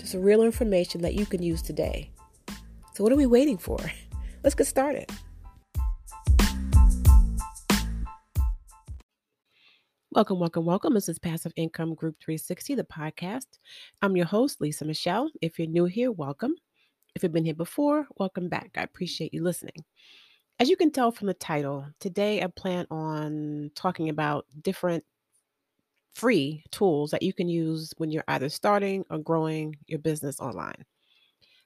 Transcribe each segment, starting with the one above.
just real information that you can use today. So, what are we waiting for? Let's get started. Welcome, welcome, welcome. This is Passive Income Group 360, the podcast. I'm your host, Lisa Michele. If you're new here, welcome. If you've been here before, welcome back. I appreciate you listening. As you can tell from the title, today I plan on talking about different free tools that you can use when you're either starting or growing your business online.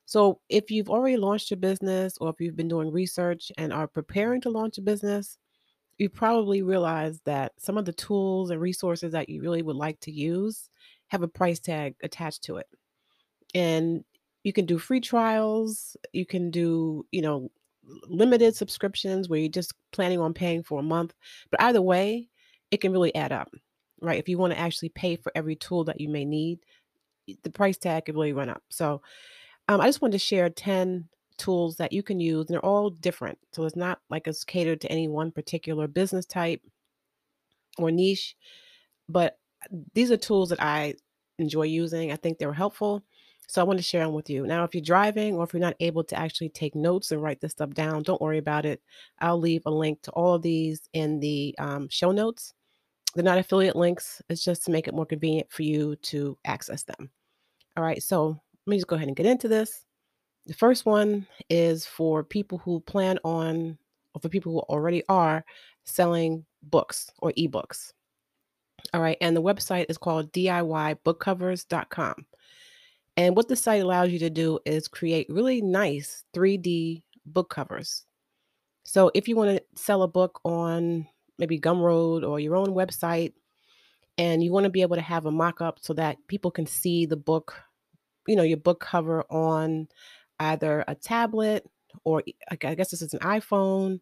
So, if you've already launched your business or if you've been doing research and are preparing to launch a business, you probably realize that some of the tools and resources that you really would like to use have a price tag attached to it. And you can do free trials, you can do, you know, limited subscriptions where you're just planning on paying for a month. But either way, it can really add up right? If you want to actually pay for every tool that you may need, the price tag could really run up. So um, I just wanted to share 10 tools that you can use, and they're all different. So it's not like it's catered to any one particular business type or niche, but these are tools that I enjoy using. I think they were helpful. So I want to share them with you. Now, if you're driving or if you're not able to actually take notes and write this stuff down, don't worry about it. I'll leave a link to all of these in the um, show notes. They're not affiliate links. It's just to make it more convenient for you to access them. All right, so let me just go ahead and get into this. The first one is for people who plan on, or for people who already are selling books or ebooks. All right, and the website is called DIYbookcovers.com. And what the site allows you to do is create really nice 3D book covers. So if you want to sell a book on maybe Gumroad or your own website, and you want to be able to have a mock up so that people can see the book, you know, your book cover on either a tablet or I guess this is an iPhone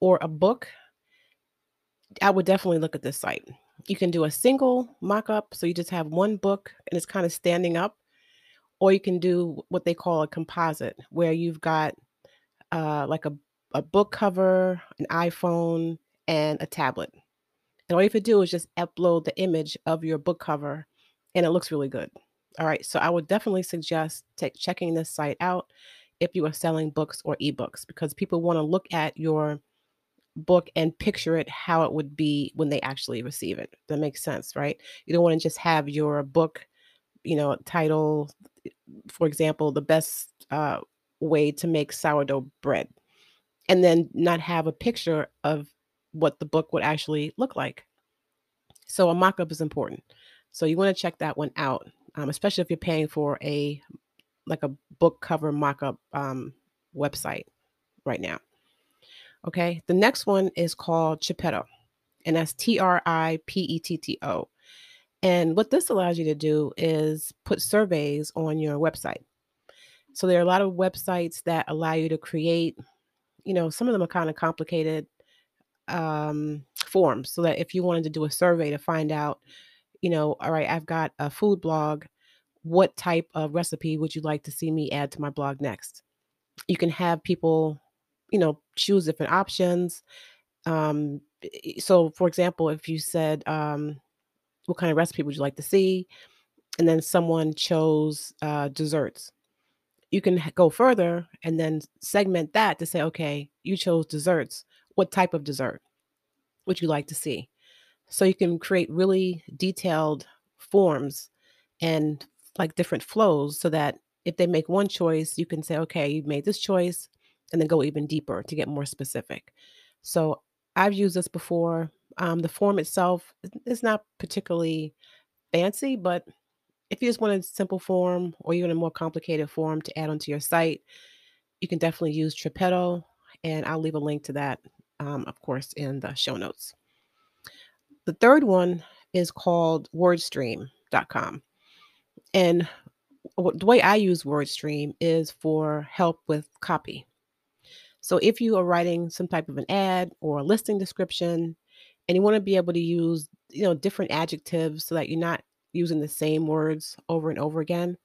or a book, I would definitely look at this site. You can do a single mock up, so you just have one book and it's kind of standing up, or you can do what they call a composite, where you've got uh, like a, a book cover, an iPhone, and a tablet. And all you have to do is just upload the image of your book cover, and it looks really good. All right, so I would definitely suggest take, checking this site out if you are selling books or ebooks because people want to look at your book and picture it how it would be when they actually receive it. That makes sense, right? You don't want to just have your book, you know, title, for example, the best uh, way to make sourdough bread, and then not have a picture of what the book would actually look like. So a mock-up is important. So you want to check that one out, um, especially if you're paying for a like a book cover mock-up um, website right now. Okay, the next one is called Tripetto, and that's T R I P E T T O. And what this allows you to do is put surveys on your website. So there are a lot of websites that allow you to create, you know, some of them are kind of complicated um, forms so that if you wanted to do a survey to find out, you know, all right, I've got a food blog. What type of recipe would you like to see me add to my blog next? You can have people, you know, choose different options. Um, so, for example, if you said, um, what kind of recipe would you like to see? And then someone chose uh, desserts. You can go further and then segment that to say, okay, you chose desserts what type of dessert would you like to see? So you can create really detailed forms and like different flows so that if they make one choice, you can say, okay, you made this choice, and then go even deeper to get more specific. So I've used this before. Um, the form itself is not particularly fancy, but if you just want a simple form or even a more complicated form to add onto your site, you can definitely use Tripetto, and I'll leave a link to that, um, of course, in the show notes. The third one is called wordstream.com. And the way I use WordStream is for help with copy. So if you are writing some type of an ad or a listing description and you want to be able to use, you know, different adjectives so that you're not using the same words over and over again,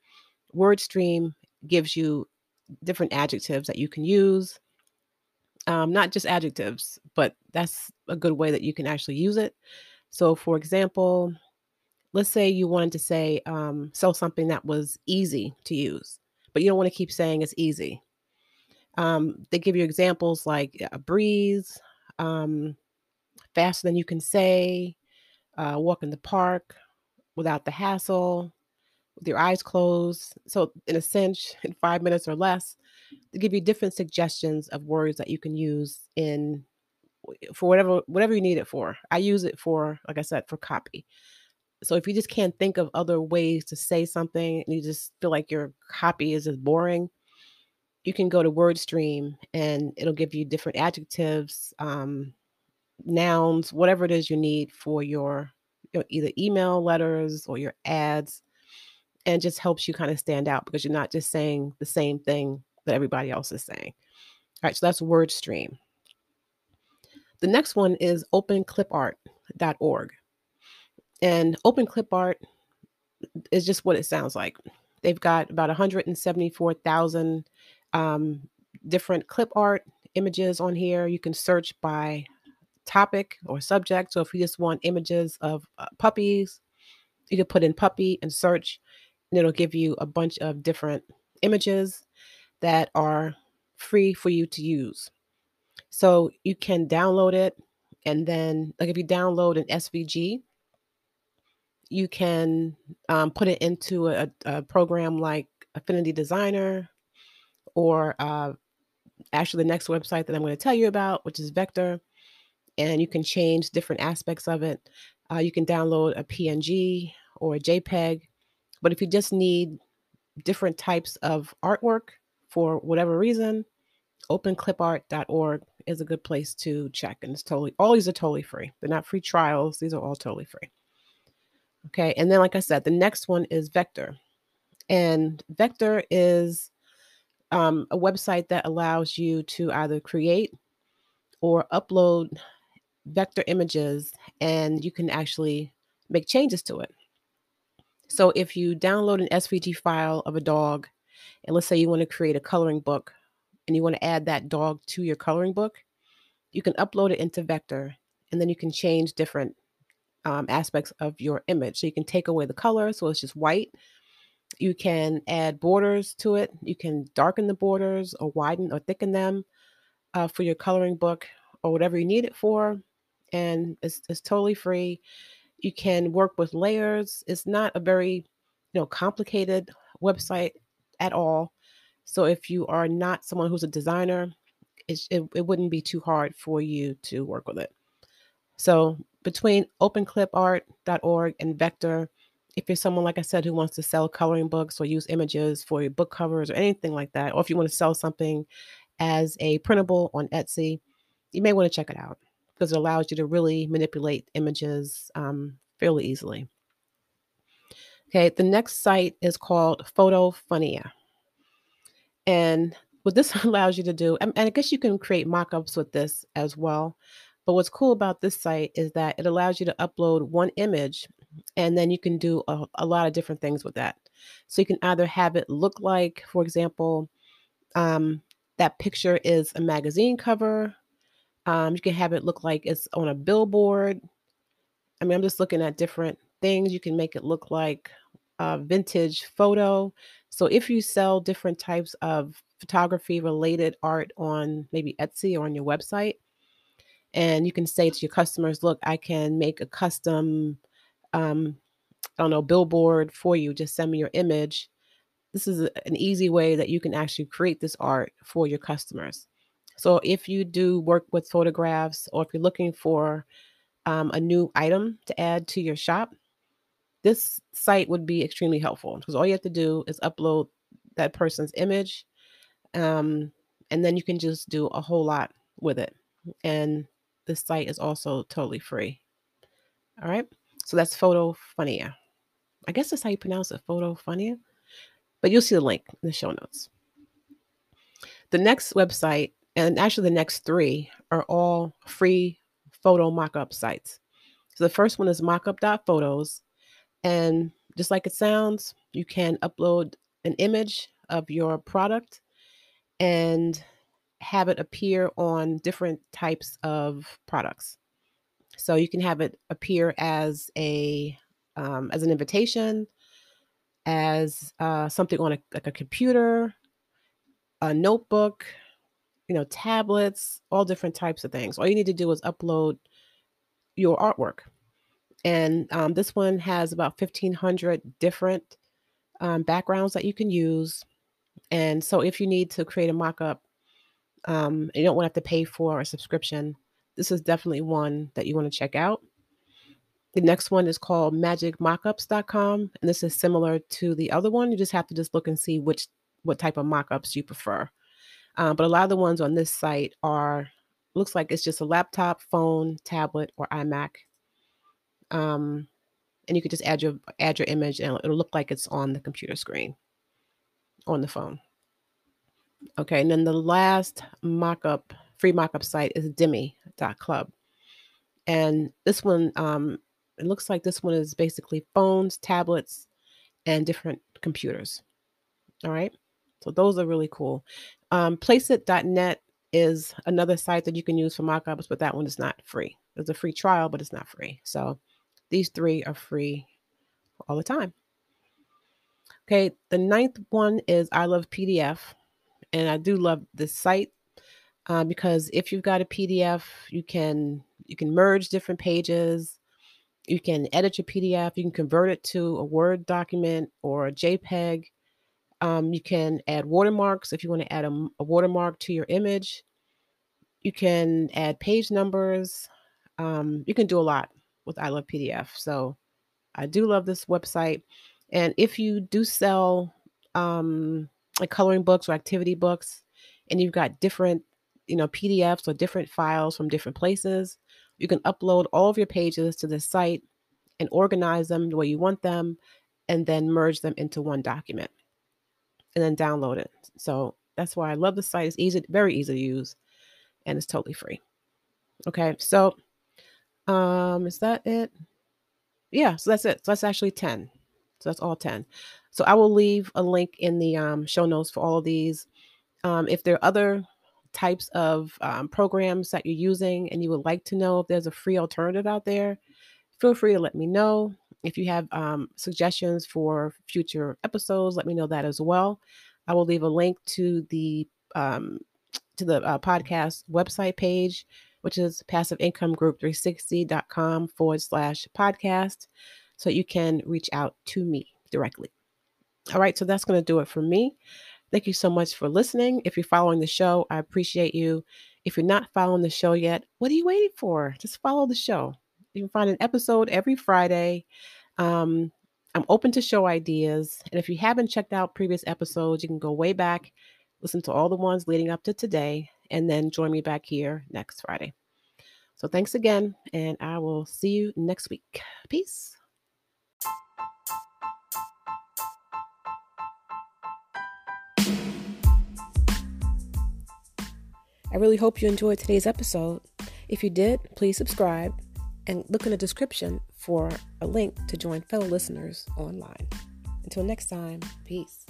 WordStream gives you different adjectives that you can use. Um, not just adjectives, but that's a good way that you can actually use it. So, for example, let's say you wanted to say um, sell something that was easy to use, but you don't want to keep saying it's easy. Um, they give you examples like a breeze, um, faster than you can say, uh, walk in the park without the hassle, with your eyes closed. So, in a cinch, in five minutes or less, they give you different suggestions of words that you can use in for whatever whatever you need it for. I use it for, like I said, for copy. So if you just can't think of other ways to say something and you just feel like your copy is just boring, you can go to WordStream and it'll give you different adjectives, um, nouns, whatever it is you need for your either email letters or your ads, and just helps you kind of stand out because you're not just saying the same thing that everybody else is saying. All right, so that's WordStream. The next one is openclipart.org. And OpenClipArt is just what it sounds like. They've got about 174,000 um, different clip art images on here. You can search by topic or subject. So if you just want images of uh, puppies, you can put in puppy and search, and it'll give you a bunch of different images that are free for you to use. So you can download it, and then, like if you download an SVG, you can um, put it into a, a, program like Affinity Designer or uh, actually the next website that I'm going to tell you about, which is Vectr. And you can change different aspects of it. Uh, you can download a PNG or a JPEG. But if you just need different types of artwork for whatever reason, openclipart.org is a good place to check. And it's totally, all these are totally free. They're not free trials, these are all totally free. Okay. And then, like I said, the next one is Vectr. And Vectr is um, a website that allows you to either create or upload vector images and you can actually make changes to it. So if you download an SVG file of a dog, and let's say you want to create a coloring book and you want to add that dog to your coloring book, you can upload it into Vectr and then you can change different um, aspects of your image. So you can take away the color, so it's just white. You can add borders to it. You can darken the borders or widen or thicken them uh, for your coloring book or whatever you need it for. And it's, it's totally free. You can work with layers. It's not a very, you know, complicated website at all. So if you are not someone who's a designer, it, it wouldn't be too hard for you to work with it. So between openclipart.org and Vectr, if you're someone, like I said, who wants to sell coloring books or use images for your book covers or anything like that, or if you want to sell something as a printable on Etsy, you may want to check it out because it allows you to really manipulate images um, fairly easily. Okay, the next site is called PhotoFunia. And what this allows you to do, and I guess you can create mockups with this as well, but what's cool about this site is that it allows you to upload one image and then you can do a, a lot of different things with that. So you can either have it look like, for example, um, that picture is a magazine cover. Um, you can have it look like it's on a billboard. I mean, I'm just looking at different things. You can make it look like a vintage photo. So if you sell different types of photography related art on maybe Etsy or on your website, and you can say to your customers, "Look, I can make a custom, um, I don't know, billboard for you. Just send me your image." This is an easy way that you can actually create this art for your customers. So if you do work with photographs, or if you're looking for um, a new item to add to your shop, this site would be extremely helpful because all you have to do is upload that person's image um, and then you can just do a whole lot with it and the site is also totally free. All right so that's photo funnia i guess that's how you pronounce it PhotoFunia but you'll see the link in the show notes. The next website and actually the next three are all free photo mockup sites. So the first one is mockup.photos and just like it sounds, you can upload an image of your product and have it appear on different types of products. So you can have it appear as a um, as an invitation, as uh, something on a, like a computer, a notebook, you know, tablets, all different types of things. All you need to do is upload your artwork and um, this one has about 1,500 different um, backgrounds that you can use. And so if you need to create a mockup, um, you don't want to have to pay for a subscription, this is definitely one that you want to check out. The next one is called magicmockups.com, and this is similar to the other one. You just have to just look and see which what type of mockups you prefer. Um, but a lot of the ones on this site are looks like it's just a laptop, phone, tablet, or iMac um, and you could just add your add your image and it'll look like it's on the computer screen on the phone. Okay and then the last mock-up free mock-up site is dimmy.club and this one um, it looks like this one is basically phones tablets and different computers. All right? So those are really cool. Um, placeit.net is another site that you can use for mockups but that one is not free. There's a free trial but it's not free. So these three are free all the time. Okay, the ninth one is I Love PDF. And I do love this site uh, because if you've got a PDF, you can you can merge different pages. You can edit your PDF. You can convert it to a Word document or a JPEG. Um, you can add watermarks if you want to add a, a, watermark to your image. You can add page numbers. Um, you can do a lot with I Love PDF. So I do love this website. And if you do sell um, like coloring books or activity books, and you've got different, you know, PDFs or different files from different places, you can upload all of your pages to the site and organize them the way you want them, and then merge them into one document, and then download it. So that's why I love the site. It's easy, very easy to use, and it's totally free. Okay, so um, is that it? Yeah, so that's it. So that's actually 10. So that's all 10. So I will leave a link in the um, show notes for all of these. Um, if there are other types of um, programs that you're using and you would like to know if there's a free alternative out there, feel free to let me know. If you have um, suggestions for future episodes, let me know that as well. I will leave a link to the um, to the uh, podcast website page which is passiveincomeGroup360.com forward slash podcast. So you can reach out to me directly. All right, so that's going to do it for me. Thank you so much for listening. If you're following the show, I appreciate you. If you're not following the show yet, what are you waiting for? Just follow the show. You can find an episode every Friday. Um, I'm open to show ideas. And if you haven't checked out previous episodes, you can go way back, listen to all the ones leading up to today, and then join me back here next Friday. So thanks again, and I will see you next week. Peace. I really hope you enjoyed today's episode. If you did, please subscribe and look in the description for a link to join fellow listeners online. Until next time, peace.